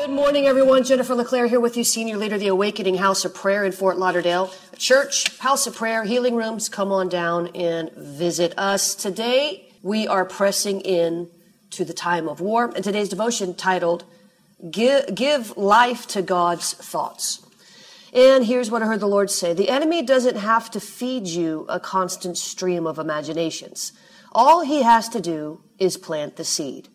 Good morning, everyone. Jennifer LeClaire here with you, Senior Leader of the Awakening House of Prayer in Fort Lauderdale. Church, house of prayer, healing rooms. Come on down and visit us. Today, we are pressing in to the time of war, and today's devotion titled, Give, Give Life to God's Thoughts. And here's what I heard the Lord say. The enemy doesn't have to feed you a constant stream of imaginations. All he has to do is plant the seed.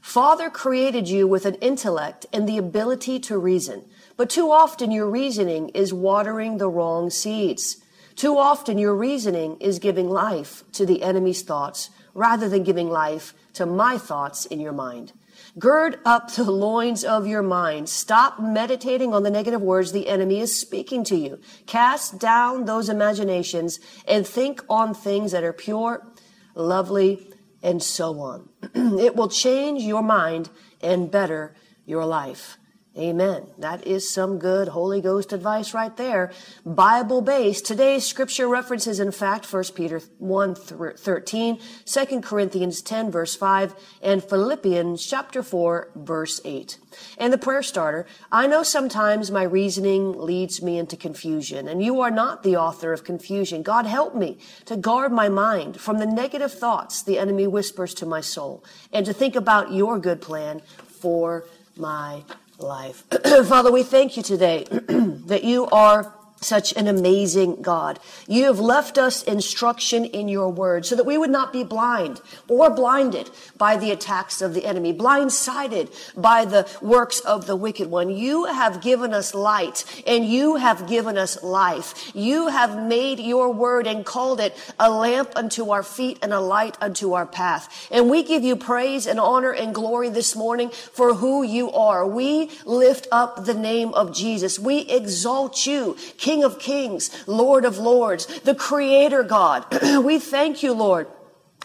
Father created you with an intellect and the ability to reason, but too often your reasoning is watering the wrong seeds. Too often your reasoning is giving life to the enemy's thoughts rather than giving life to my thoughts in your mind. Gird up the loins of your mind. Stop meditating on the negative words the enemy is speaking to you. Cast down those imaginations and think on things that are pure, lovely, and so on. it will change your mind and better your life. Amen. That is some good Holy Ghost advice right there. Bible based. Today's scripture references, in fact, 1 Peter 1 13, 2 Corinthians 10 verse 5, and Philippians chapter 4 verse 8. And the prayer starter, I know sometimes my reasoning leads me into confusion, and you are not the author of confusion. God help me to guard my mind from the negative thoughts the enemy whispers to my soul, and to think about your good plan for my life. Father, we thank you today that you are such an amazing God. You have left us instruction in your word so that we would not be blind or blinded by the attacks of the enemy, blindsided by the works of the wicked one. You have given us light and you have given us life. You have made your word and called it a lamp unto our feet and a light unto our path. And we give you praise and honor and glory this morning for who you are. We lift up the name of Jesus. We exalt you. King of kings, Lord of lords, the creator God. we thank you, Lord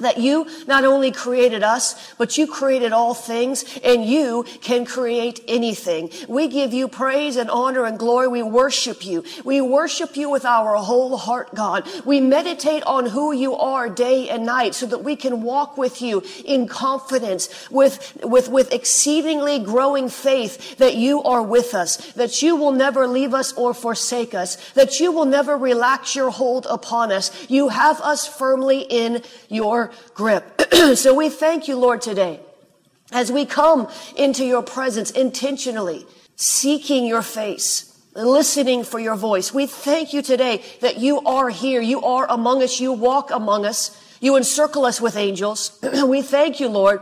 that you not only created us, but you created all things and you can create anything. We give you praise and honor and glory. We worship you. We worship you with our whole heart, God. We meditate on who you are day and night so that we can walk with you in confidence with, with, with exceedingly growing faith that you are with us, that you will never leave us or forsake us, that you will never relax your hold upon us. You have us firmly in your grip. so we thank you, Lord, today as we come into your presence intentionally, seeking your face. Listening for your voice. We thank you today that you are here. You are among us. You walk among us. You encircle us with angels. we thank you, Lord,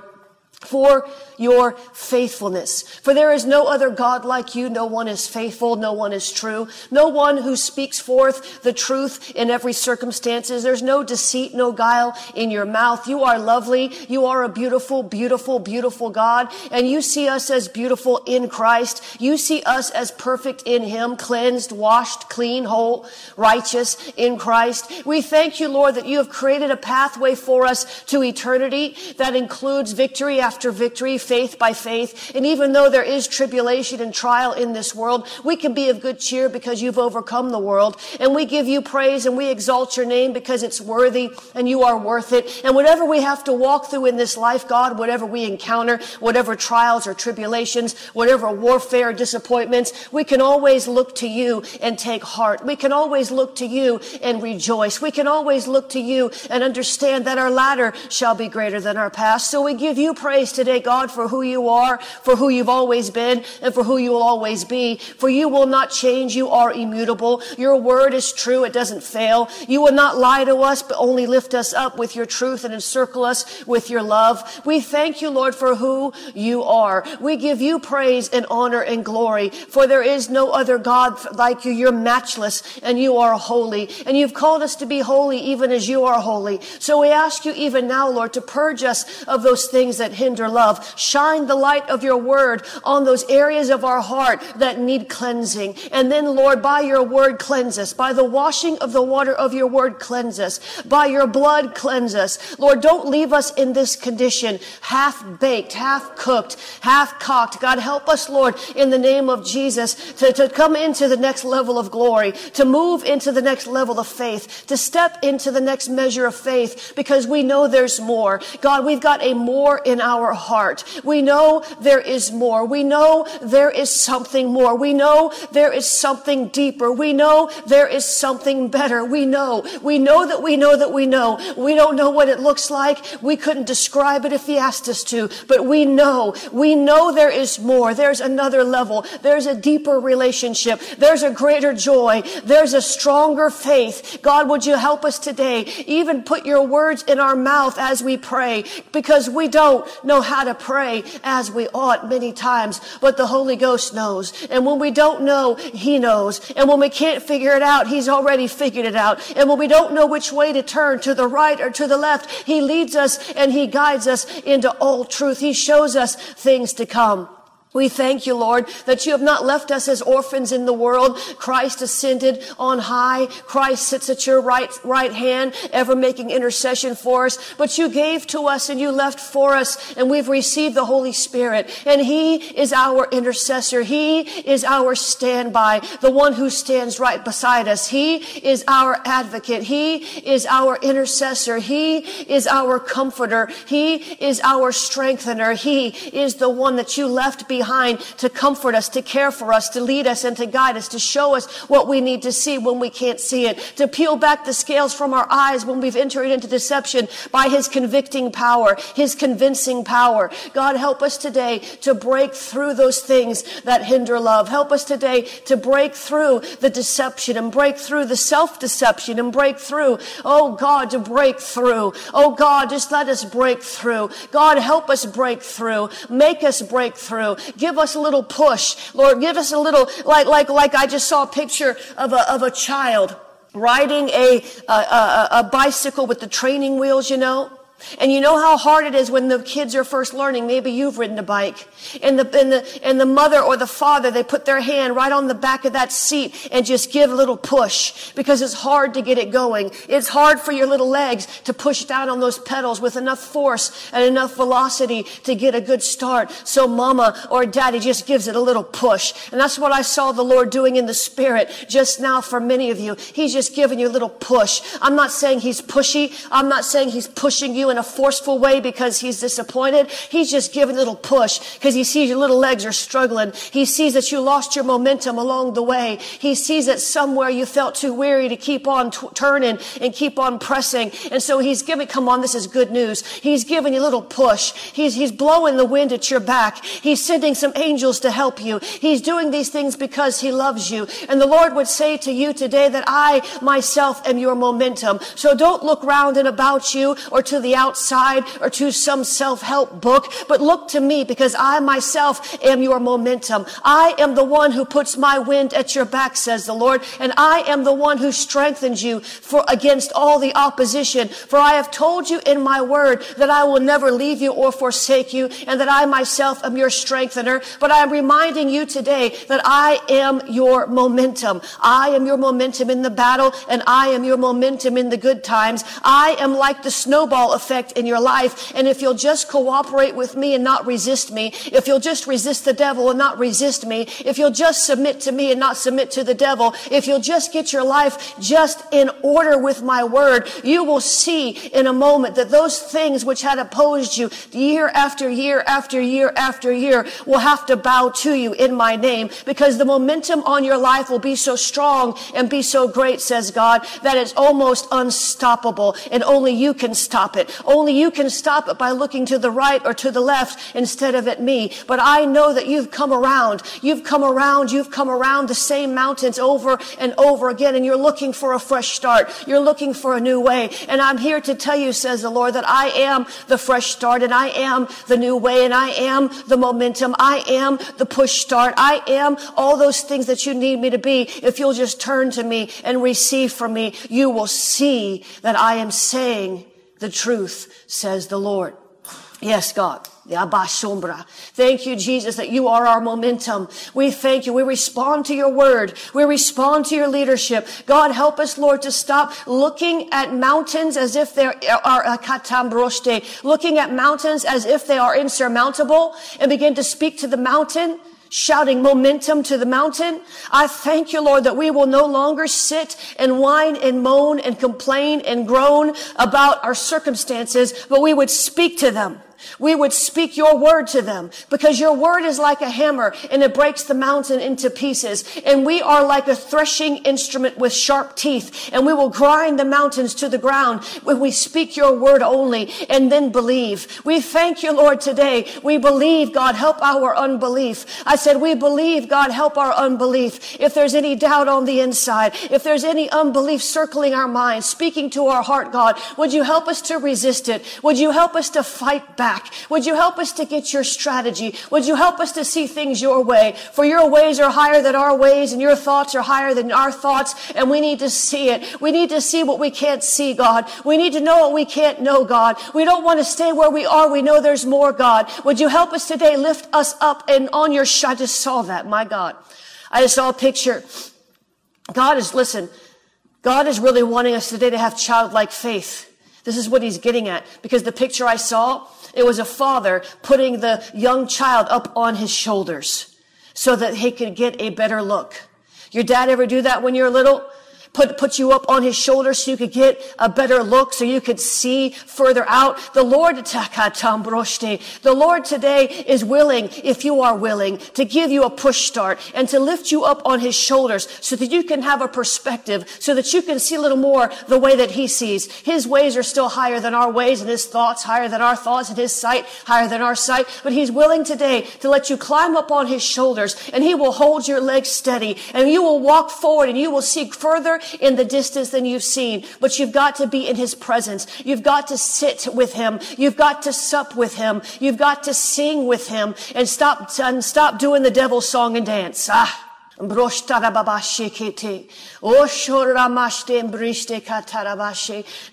for your faithfulness. For there is no other God like you. No one is faithful. No one is true. No one who speaks forth the truth in every circumstances. There's no deceit, no guile in your mouth. You are lovely. You are a beautiful, beautiful, beautiful God. And you see us as beautiful in Christ. You see us as perfect in Him, cleansed, washed, clean, whole, righteous in Christ. We thank you, Lord, that you have created a pathway for us to eternity that includes victory after after victory, faith by faith. And even though there is tribulation and trial in this world, we can be of good cheer because you've overcome the world. And we give you praise and we exalt your name because it's worthy and you are worth it. And whatever we have to walk through in this life, God, whatever we encounter, whatever trials or tribulations, whatever warfare or disappointments, we can always look to you and take heart. We can always look to you and rejoice. We can always look to you and understand that our latter shall be greater than our past. So we give you praise today, God, for who you are, for who you've always been, and for who you will always be. For you will not change. You are immutable. Your word is true. It doesn't fail. You will not lie to us, but only lift us up with your truth and encircle us with your love. We thank you, Lord, for who you are. We give you praise and honor and glory, for there is no other God like you. You're matchless and you are holy. And you've called us to be holy even as you are holy. So we ask you even now, Lord, to purge us of those things that hinder love. Shine the light of your word on those areas of our heart that need cleansing. And then, Lord, by your word, cleanse us. By the washing of the water of your word, cleanse us. By your blood, cleanse us. Lord, don't leave us in this condition, half baked, half cooked, half cocked. God, help us, Lord, in the name of Jesus, to, to come into the next level of glory, to move into the next level of faith, to step into the next measure of faith, because we know there's more. God, we've got a more in our heart. We know there is more. We know there is something more. We know there is something deeper. We know there is something better. We know. We know that we know that we know. We don't know what it looks like. We couldn't describe it if he asked us to, but we know. We know there is more. There's another level. There's a deeper relationship. There's a greater joy. There's a stronger faith. God, would you help us today? Even put your words in our mouth as we pray because we don't know how to pray as we ought many times, but the Holy Ghost knows. And when we don't know, He knows. And when we can't figure it out, He's already figured it out. And when we don't know which way to turn, to the right or to the left, He leads us and He guides us into all truth. He shows us things to come. We thank you, Lord, that you have not left us as orphans in the world. Christ ascended on high. Christ sits at your right, right hand, ever making intercession for us. But you gave to us and you left for us and we've received the Holy Spirit. And He is our intercessor. He is our standby, the one who stands right beside us. He is our advocate. He is our intercessor. He is our comforter. He is our strengthener. He is the one that you left behind behind to comfort us, to care for us, to lead us and to guide us, to show us what we need to see when we can't see it, to peel back the scales from our eyes when we've entered into deception by his convicting power, his convincing power. God, help us today to break through those things that hinder love. Help us today to break through the deception and break through the self-deception and break through, oh God, to break through. Oh God, just let us break through. God, help us break through. Make us break through. Give us a little push. Lord, give us a little, like, like, like I just saw a picture of a, of a child riding a, a, a, a bicycle with the training wheels, you know. And you know how hard it is when the kids are first learning. Maybe you've ridden a bike. And the, and the, and the mother or the father, they put their hand right on the back of that seat and just give a little push because it's hard to get it going. It's hard for your little legs to push down on those pedals with enough force and enough velocity to get a good start. So mama or daddy just gives it a little push. And that's what I saw the Lord doing in the spirit just now for many of you. He's just giving you a little push. I'm not saying he's pushy. I'm not saying he's pushing you in a forceful way because he's disappointed. He's just giving a little push because he sees your little legs are struggling. He sees that you lost your momentum along the way. He sees that somewhere you felt too weary to keep on t- turning and keep on pressing. And so he's giving, come on, this is good news. He's giving you a little push. He's, he's blowing the wind at your back. He's sending some angels to help you. He's doing these things because he loves you. And the Lord would say to you today that I myself am your momentum. So don't look round and about you or to the outside or to some self-help book, but look to me because I myself am your momentum. I am the one who puts my wind at your back, says the Lord, and I am the one who strengthens you for against all the opposition. For I have told you in my word that I will never leave you or forsake you and that I myself am your strengthener. But I am reminding you today that I am your momentum. I am your momentum in the battle and I am your momentum in the good times. I am like the snowball effect in your life. And if you'll just cooperate with me and not resist me, if you'll just resist the devil and not resist me, if you'll just submit to me and not submit to the devil, if you'll just get your life just in order with my word, you will see in a moment that those things which had opposed you year after year after year after year will have to bow to you in my name because the momentum on your life will be so strong and be so great, says God, that it's almost unstoppable and only you can stop it. Only you can stop it by looking to the right or to the left instead of at me. But I know that you've come around. You've come around. You've come around the same mountains over and over again and you're looking for a fresh start. You're looking for a new way. And I'm here to tell you, says the Lord, that I am the fresh start and I am the new way and I am the momentum. I am the push start. I am all those things that you need me to be. If you'll just turn to me and receive from me, you will see that I am saying the truth, says the Lord. Yes, God. The Abba Sombra. Thank you, Jesus, that you are our momentum. We thank you. We respond to your word. We respond to your leadership. God, help us, Lord, to stop looking at mountains as if they are a katambroste, looking at mountains as if they are insurmountable and begin to speak to the mountain shouting momentum to the mountain. I thank you, Lord, that we will no longer sit and whine and moan and complain and groan about our circumstances, but we would speak to them. We would speak your word to them because your word is like a hammer and it breaks the mountain into pieces. And we are like a threshing instrument with sharp teeth and we will grind the mountains to the ground when we speak your word only and then believe. We thank you, Lord, today. We believe, God, help our unbelief. I said, we believe, God, help our unbelief. If there's any doubt on the inside, if there's any unbelief circling our minds, speaking to our heart, God, would you help us to resist it? Would you help us to fight back? Back. Would you help us to get your strategy? Would you help us to see things your way? For your ways are higher than our ways and your thoughts are higher than our thoughts and we need to see it. We need to see what we can't see, God. We need to know what we can't know, God. We don't want to stay where we are. We know there's more, God. Would you help us today lift us up and on your, I just saw that, my God. I just saw a picture. God is, listen, God is really wanting us today to have childlike faith. This is what he's getting at because the picture I saw, it was a father putting the young child up on his shoulders so that he could get a better look. Your dad ever do that when you're little? Put, put you up on his shoulder so you could get a better look, so you could see further out. The Lord, the Lord today is willing, if you are willing, to give you a push start and to lift you up on his shoulders so that you can have a perspective, so that you can see a little more the way that he sees. His ways are still higher than our ways and his thoughts higher than our thoughts and his sight higher than our sight. But he's willing today to let you climb up on his shoulders and he will hold your legs steady and you will walk forward and you will seek further in the distance than you've seen, but you've got to be in his presence. You've got to sit with him. You've got to sup with him. You've got to sing with him and stop, and stop doing the devil's song and dance. Ah.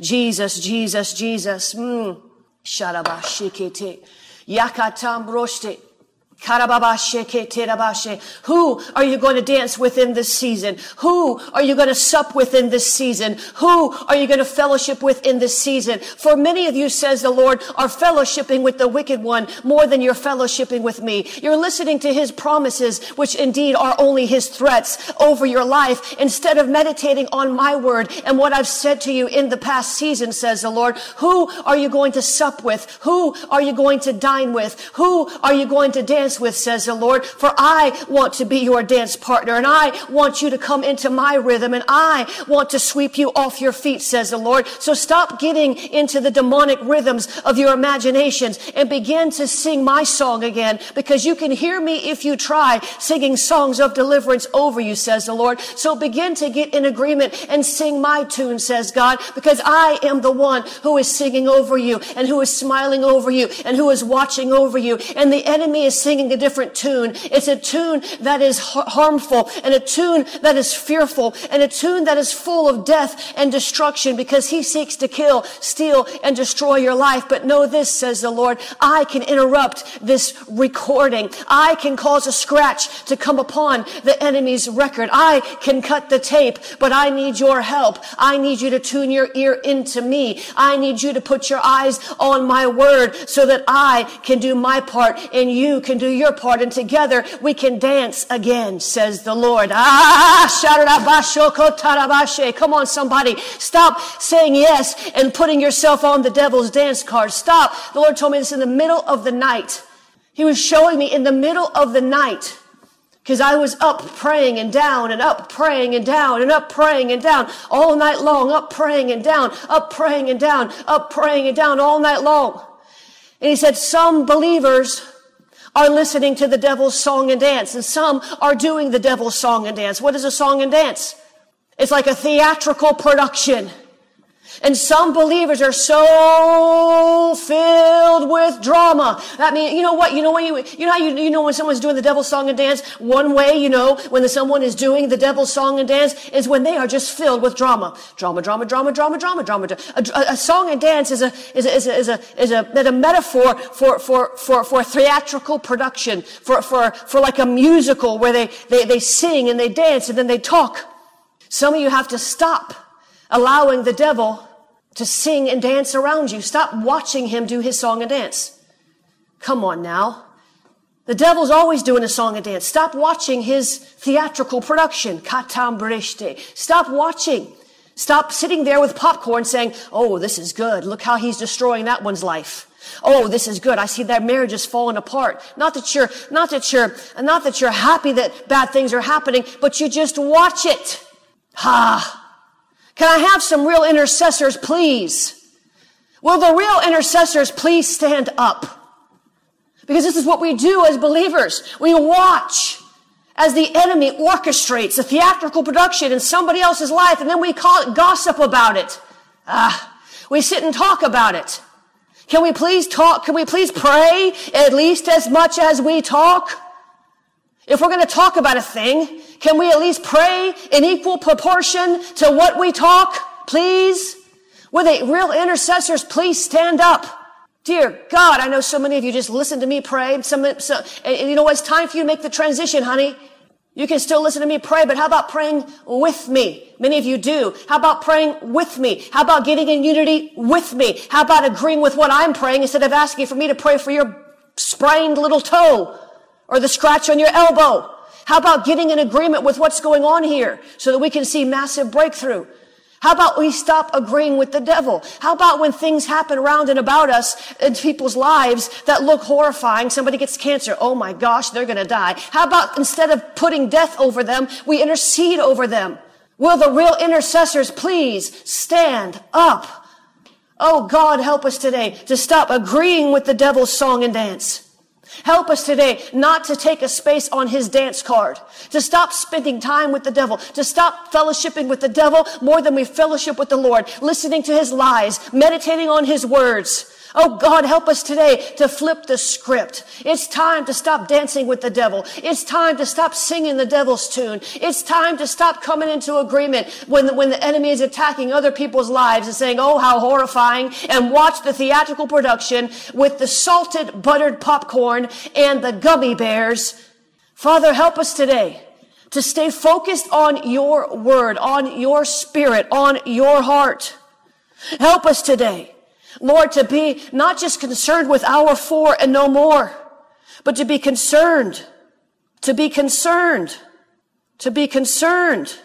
Jesus, Jesus, Jesus. Mm. Yakatam broshte. Who are you going to dance with in this season? Who are you going to sup with in this season? Who are you going to fellowship with in this season? For many of you, says the Lord, are fellowshipping with the wicked one more than you're fellowshipping with me. You're listening to his promises, which indeed are only his threats over your life, instead of meditating on my word and what I've said to you in the past season, says the Lord. Who are you going to sup with? Who are you going to dine with? Who are you going to dance dance with, says the Lord, for I want to be your dance partner and I want you to come into my rhythm and I want to sweep you off your feet, says the Lord. So stop getting into the demonic rhythms of your imaginations and begin to sing my song again because you can hear me if you try singing songs of deliverance over you, says the Lord. So begin to get in agreement and sing my tune, says God, because I am the one who is singing over you and who is smiling over you and who is watching over you. And the enemy is singing singing a different tune. It's a tune that is harmful and a tune that is fearful and a tune that is full of death and destruction because he seeks to kill, steal, and destroy your life. But know this, says the Lord, I can interrupt this recording. I can cause a scratch to come upon the enemy's record. I can cut the tape, but I need your help. I need you to tune your ear into me. I need you to put your eyes on my word so that I can do my part and you can do your part. And together we can dance again, says the Lord. Ah, Come on, somebody. Stop saying yes and putting yourself on the devil's dance card. Stop. The Lord told me this in the middle of the night. He was showing me in the middle of the night because I was up praying and down and up praying and down and up praying and down all night long, up praying and down, up praying and down, up praying and down all night long. And he said, some believers are listening to the devil's song and dance and some are doing the devil's song and dance. What is a song and dance? It's like a theatrical production. And some believers are so filled with drama. That means, you know what? You know what? You, you know how you, you know when someone's doing the devil's song and dance? One way, you know, when the, someone is doing the devil's song and dance is when they are just filled with drama. Drama, drama, drama, drama, drama, drama. A, a, a song and dance is a, is a, is a, is a, is a, is a metaphor for, for, for, for theatrical production, for, for, for like a musical where they, they, they sing and they dance and then they talk. Some of you have to stop allowing the devil to sing and dance around you. Stop watching him do his song and dance. Come on now. The devil's always doing a song and dance. Stop watching his theatrical production. Katam breshte. Stop watching. Stop sitting there with popcorn saying, Oh, this is good. Look how he's destroying that one's life. Oh, this is good. I see that marriage is falling apart. Not that you're, not that you're, not that you're happy that bad things are happening, but you just watch it. Ha. Can I have some real intercessors, please? Will the real intercessors please stand up? Because this is what we do as believers. We watch as the enemy orchestrates a theatrical production in somebody else's life, and then we call it gossip about it. Ah, we sit and talk about it. Can we please talk? Can we please pray at least as much as we talk? If we're going to talk about a thing, can we at least pray in equal proportion to what we talk, please? Will the real intercessors please stand up? Dear God, I know so many of you just listen to me pray. Some, so, and you know what? It's time for you to make the transition, honey. You can still listen to me pray, but how about praying with me? Many of you do. How about praying with me? How about getting in unity with me? How about agreeing with what I'm praying instead of asking for me to pray for your sprained little toe or the scratch on your elbow? How about getting in agreement with what's going on here so that we can see massive breakthrough? How about we stop agreeing with the devil? How about when things happen around and about us in people's lives that look horrifying, somebody gets cancer. Oh my gosh, they're going to die. How about instead of putting death over them, we intercede over them? Will the real intercessors please stand up? Oh God, help us today to stop agreeing with the devil's song and dance. Help us today not to take a space on his dance card, to stop spending time with the devil, to stop fellowshipping with the devil more than we fellowship with the Lord, listening to his lies, meditating on his words, Oh God, help us today to flip the script. It's time to stop dancing with the devil. It's time to stop singing the devil's tune. It's time to stop coming into agreement when the, when the enemy is attacking other people's lives and saying, oh, how horrifying, and watch the theatrical production with the salted buttered popcorn and the gummy bears. Father, help us today to stay focused on your word, on your spirit, on your heart. Help us today Lord, to be not just concerned with our four and no more, but to be concerned, to be concerned, to be concerned.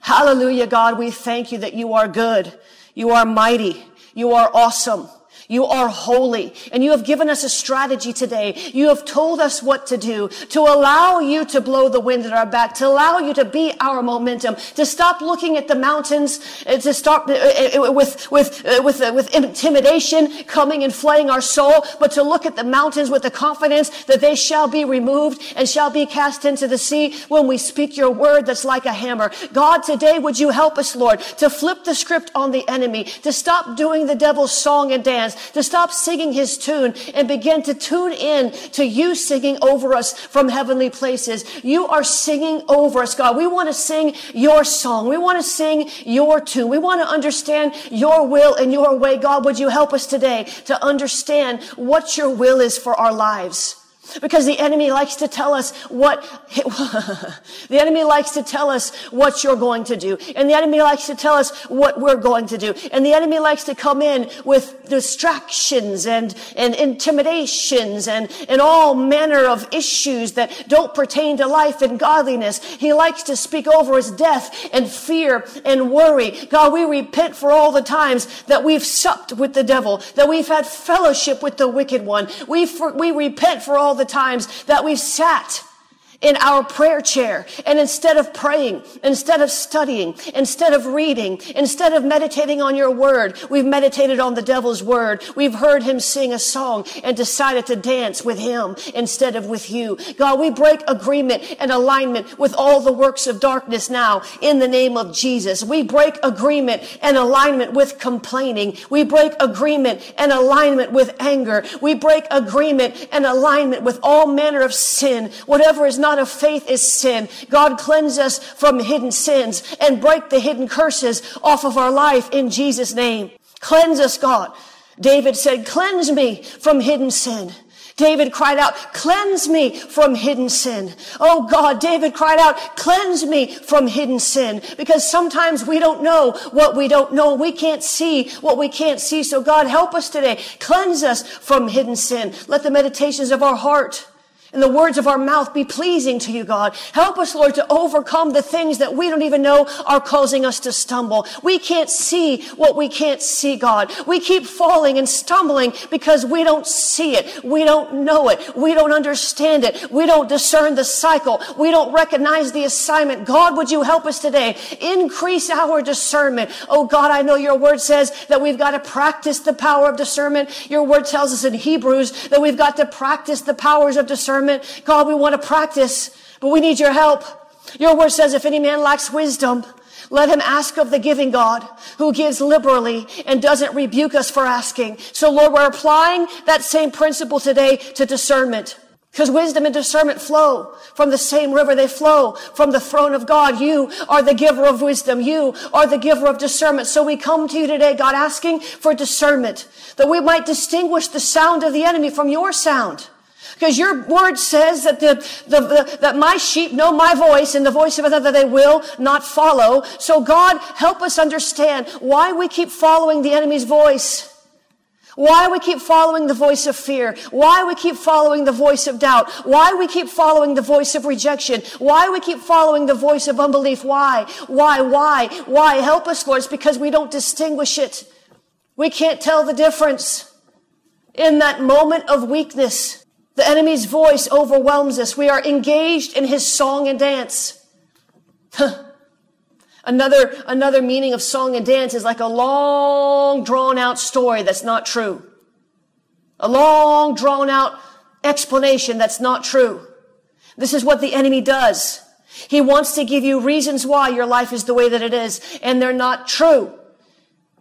Hallelujah, God, we thank you that you are good. You are mighty. You are awesome. You are holy and you have given us a strategy today. You have told us what to do to allow you to blow the wind at our back, to allow you to be our momentum, to stop looking at the mountains, to stop uh, uh, with, with, uh, with, with intimidation coming and flaying our soul, but to look at the mountains with the confidence that they shall be removed and shall be cast into the sea when we speak your word that's like a hammer. God, today would you help us, Lord, to flip the script on the enemy, to stop doing the devil's song and dance, to stop singing his tune and begin to tune in to you singing over us from heavenly places. You are singing over us, God. We want to sing your song. We want to sing your tune. We want to understand your will and your way. God, would you help us today to understand what your will is for our lives? Because the enemy likes to tell us what, the enemy likes to tell us what you're going to do. And the enemy likes to tell us what we're going to do. And the enemy likes to come in with distractions and, and intimidations and, and all manner of issues that don't pertain to life and godliness. He likes to speak over us death and fear and worry. God, we repent for all the times that we've supped with the devil, that we've had fellowship with the wicked one. We, we repent for all the times that we've sat in our prayer chair. And instead of praying, instead of studying, instead of reading, instead of meditating on your word, we've meditated on the devil's word. We've heard him sing a song and decided to dance with him instead of with you. God, we break agreement and alignment with all the works of darkness now in the name of Jesus. We break agreement and alignment with complaining. We break agreement and alignment with anger. We break agreement and alignment with all manner of sin, whatever is not not of faith is sin. God cleanse us from hidden sins and break the hidden curses off of our life in Jesus' name. Cleanse us, God. David said, cleanse me from hidden sin. David cried out, cleanse me from hidden sin. Oh God, David cried out, cleanse me from hidden sin. Because sometimes we don't know what we don't know. We can't see what we can't see. So God, help us today. Cleanse us from hidden sin. Let the meditations of our heart and the words of our mouth be pleasing to you, God. Help us, Lord, to overcome the things that we don't even know are causing us to stumble. We can't see what we can't see, God. We keep falling and stumbling because we don't see it. We don't know it. We don't understand it. We don't discern the cycle. We don't recognize the assignment. God, would you help us today? Increase our discernment. Oh God, I know your word says that we've got to practice the power of discernment. Your word tells us in Hebrews that we've got to practice the powers of discernment discernment. God, we want to practice, but we need your help. Your word says, if any man lacks wisdom, let him ask of the giving God who gives liberally and doesn't rebuke us for asking. So Lord, we're applying that same principle today to discernment. Because wisdom and discernment flow from the same river. They flow from the throne of God. You are the giver of wisdom. You are the giver of discernment. So we come to you today, God, asking for discernment that we might distinguish the sound of the enemy from your sound. Because your word says that the, the, the, that my sheep know my voice and the voice of another they will not follow. So God, help us understand why we keep following the enemy's voice. Why we keep following the voice of fear. Why we keep following the voice of doubt. Why we keep following the voice of rejection. Why we keep following the voice of unbelief. Why? Why? Why? Why? Help us, Lord. It's because we don't distinguish it. We can't tell the difference in that moment of weakness. The enemy's voice overwhelms us. We are engaged in his song and dance. another, another meaning of song and dance is like a long drawn out story that's not true. A long drawn out explanation that's not true. This is what the enemy does. He wants to give you reasons why your life is the way that it is, and they're not true.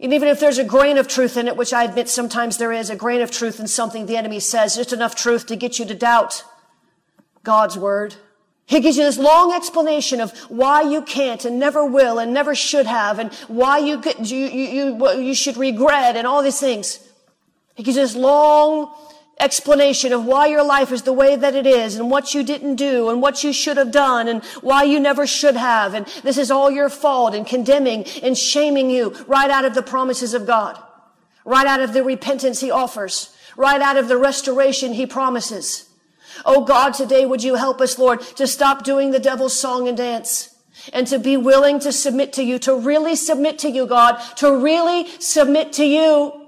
And even if there's a grain of truth in it, which I admit sometimes there is, a grain of truth in something the enemy says, just enough truth to get you to doubt God's word. He gives you this long explanation of why you can't and never will and never should have and why you, you, you, you, you should regret and all these things. He gives you this long explanation of why your life is the way that it is and what you didn't do and what you should have done and why you never should have. And this is all your fault and condemning and shaming you right out of the promises of God, right out of the repentance he offers, right out of the restoration he promises. Oh God, today would you help us, Lord, to stop doing the devil's song and dance and to be willing to submit to you, to really submit to you, God, to really submit to you.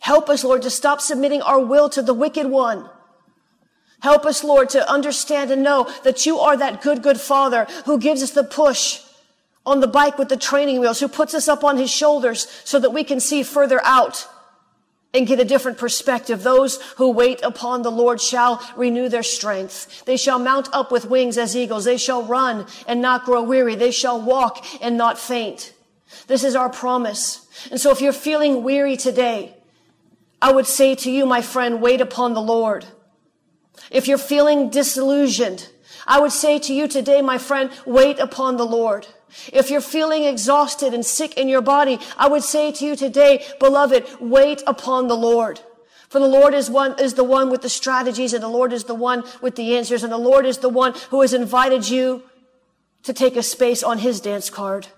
Help us, Lord, to stop submitting our will to the wicked one. Help us, Lord, to understand and know that you are that good, good father who gives us the push on the bike with the training wheels, who puts us up on his shoulders so that we can see further out and get a different perspective. Those who wait upon the Lord shall renew their strength. They shall mount up with wings as eagles. They shall run and not grow weary. They shall walk and not faint. This is our promise. And so if you're feeling weary today, I would say to you, my friend, wait upon the Lord. If you're feeling disillusioned, I would say to you today, my friend, wait upon the Lord. If you're feeling exhausted and sick in your body, I would say to you today, beloved, wait upon the Lord. For the Lord is one, is the one with the strategies and the Lord is the one with the answers and the Lord is the one who has invited you to take a space on his dance card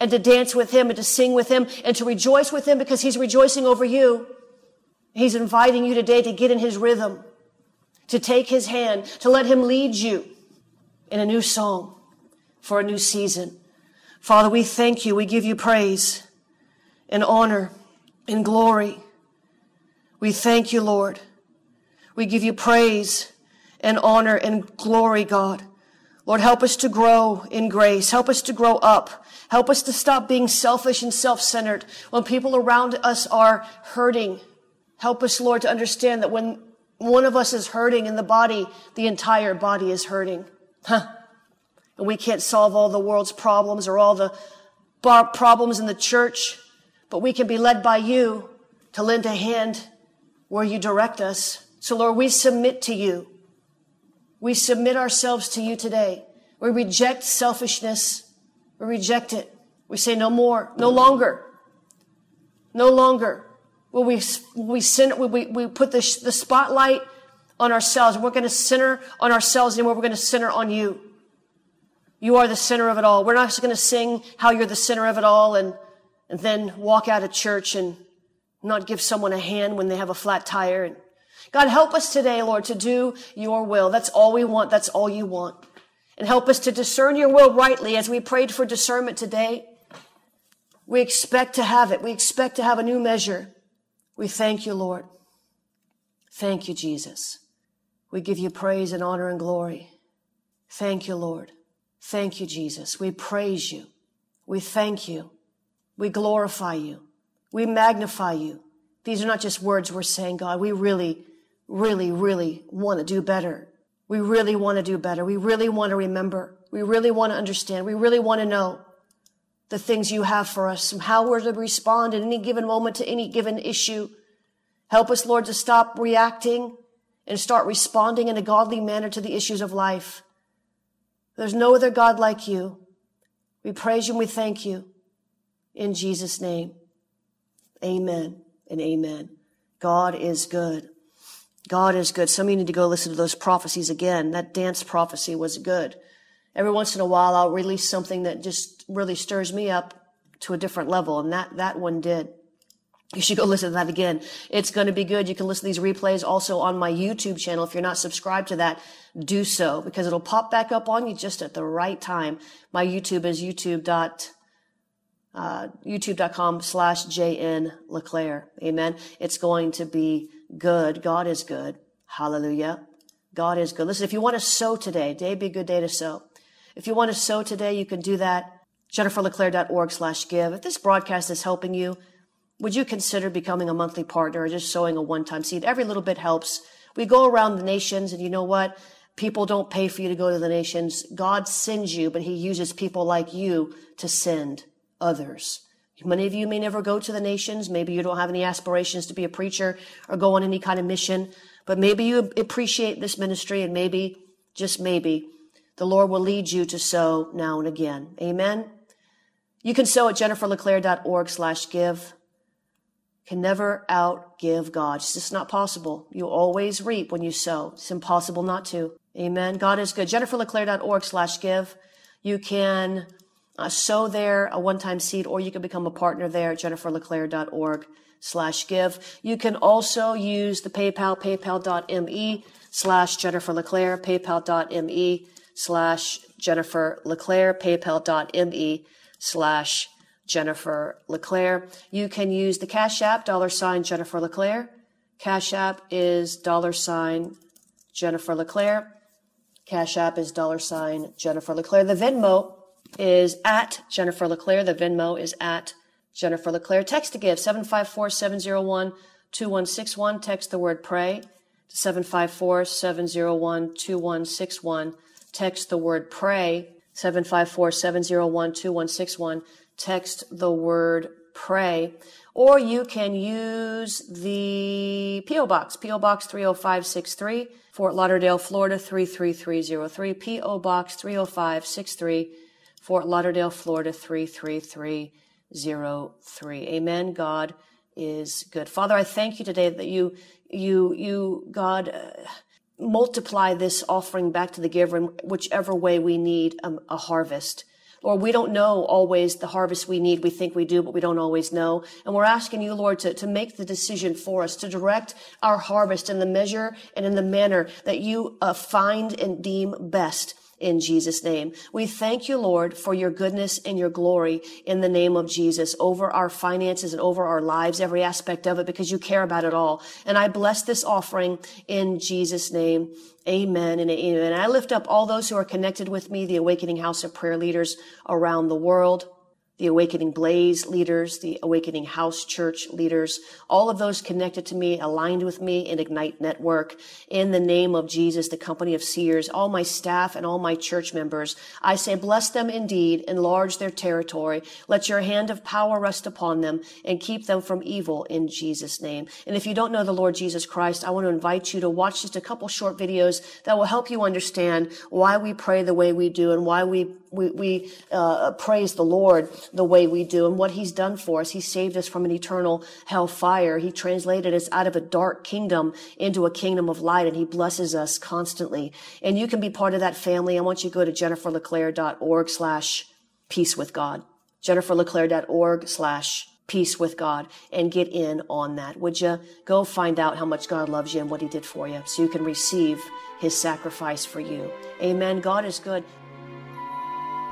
and to dance with him and to sing with him and to rejoice with him because he's rejoicing over you. He's inviting you today to get in his rhythm, to take his hand, to let him lead you in a new song for a new season. Father, we thank you. We give you praise and honor and glory. We thank you, Lord. We give you praise and honor and glory, God. Lord, help us to grow in grace. Help us to grow up. Help us to stop being selfish and self-centered when people around us are hurting. Help us, Lord, to understand that when one of us is hurting in the body, the entire body is hurting. Huh. And we can't solve all the world's problems or all the problems in the church, but we can be led by you to lend a hand where you direct us. So Lord, we submit to you. We submit ourselves to you today. We reject selfishness. We reject it. We say no more, no longer, no longer will we, we, sin, we, we put the, the spotlight on ourselves. We're going to center on ourselves anymore. We're going to center on you. You are the center of it all. We're not just going to sing how you're the center of it all and, and then walk out of church and not give someone a hand when they have a flat tire. And God, help us today, Lord, to do your will. That's all we want. That's all you want. And help us to discern your will rightly as we prayed for discernment today. We expect to have it. We expect to have a new measure. We thank you, Lord. Thank you, Jesus. We give you praise and honor and glory. Thank you, Lord. Thank you, Jesus. We praise you. We thank you. We glorify you. We magnify you. These are not just words we're saying, God. We really, really, really want to do better. We really want to do better. We really want to remember. We really want to understand. We really want to know the things you have for us and how we're to respond at any given moment to any given issue. Help us, Lord, to stop reacting and start responding in a godly manner to the issues of life. There's no other God like you. We praise you and we thank you. In Jesus' name, amen and amen. God is good. God is good. Some of you need to go listen to those prophecies again. That dance prophecy was good. Every once in a while, I'll release something that just really stirs me up to a different level. And that, that one did. You should go listen to that again. It's going to be good. You can listen to these replays also on my YouTube channel. If you're not subscribed to that, do so because it'll pop back up on you just at the right time. My YouTube is youtube dot uh, youtube.com slash jn leclaire amen it's going to be good god is good hallelujah god is good listen if you want to sow today day be a good day to sow if you want to sow today you can do that. Jenniferleclaire.org slash give. If this broadcast is helping you would you consider becoming a monthly partner or just sowing a one-time seed? Every little bit helps. We go around the nations and you know what? People don't pay for you to go to the nations. God sends you but he uses people like you to send others. Many of you may never go to the nations. Maybe you don't have any aspirations to be a preacher or go on any kind of mission, but maybe you appreciate this ministry and maybe, just maybe, the Lord will lead you to sow now and again. Amen. You can sow at jenniferleclaire.org slash give. Can never outgive God. It's just not possible. You always reap when you sow. It's impossible not to. Amen. God is good. jenniferleclaire.org slash give. You can uh, sow there a one-time seed, or you can become a partner there at jenniferleclaire.org slash give. You can also use the PayPal, paypal.me slash Jennifer LeClaire, paypal.me slash Jennifer LeClaire, paypal.me slash Jennifer LeClaire. You can use the Cash App, dollar sign Jennifer LeClaire. Cash App is dollar sign Jennifer LeClaire. Cash App is dollar sign Jennifer LeClaire. The Venmo is at Jennifer LeClaire. The Venmo is at Jennifer LeClaire. Text to give 754 701 2161. Text the word pray to 754 701 2161. Text the word pray 754 701 2161. Text the word pray. Or you can use the P.O. Box, P.O. Box 30563, Fort Lauderdale, Florida 33303, P.O. Box 30563, Fort Lauderdale, Florida 33303. Amen. God is good. Father, I thank you today that you, you, you, God, uh, multiply this offering back to the giver in whichever way we need a, a harvest. Lord, we don't know always the harvest we need. We think we do, but we don't always know. And we're asking you, Lord, to, to make the decision for us, to direct our harvest in the measure and in the manner that you uh, find and deem best in Jesus' name. We thank you, Lord, for your goodness and your glory in the name of Jesus over our finances and over our lives, every aspect of it, because you care about it all. And I bless this offering in Jesus' name. Amen and amen. I lift up all those who are connected with me, the Awakening House of Prayer leaders around the world the Awakening Blaze leaders, the Awakening House Church leaders, all of those connected to me, aligned with me in Ignite Network. In the name of Jesus, the company of seers, all my staff and all my church members, I say, bless them indeed, enlarge their territory. Let your hand of power rest upon them and keep them from evil in Jesus' name. And if you don't know the Lord Jesus Christ, I want to invite you to watch just a couple short videos that will help you understand why we pray the way we do and why we we, we uh, praise the Lord the way we do and what he's done for us. He saved us from an eternal hellfire. He translated us out of a dark kingdom into a kingdom of light and he blesses us constantly. And you can be part of that family. I want you to go to jenniferleclaire.org slash peace with God. jenniferleclaire.org slash peace with God and get in on that. Would you go find out how much God loves you and what he did for you so you can receive his sacrifice for you. Amen. God is good.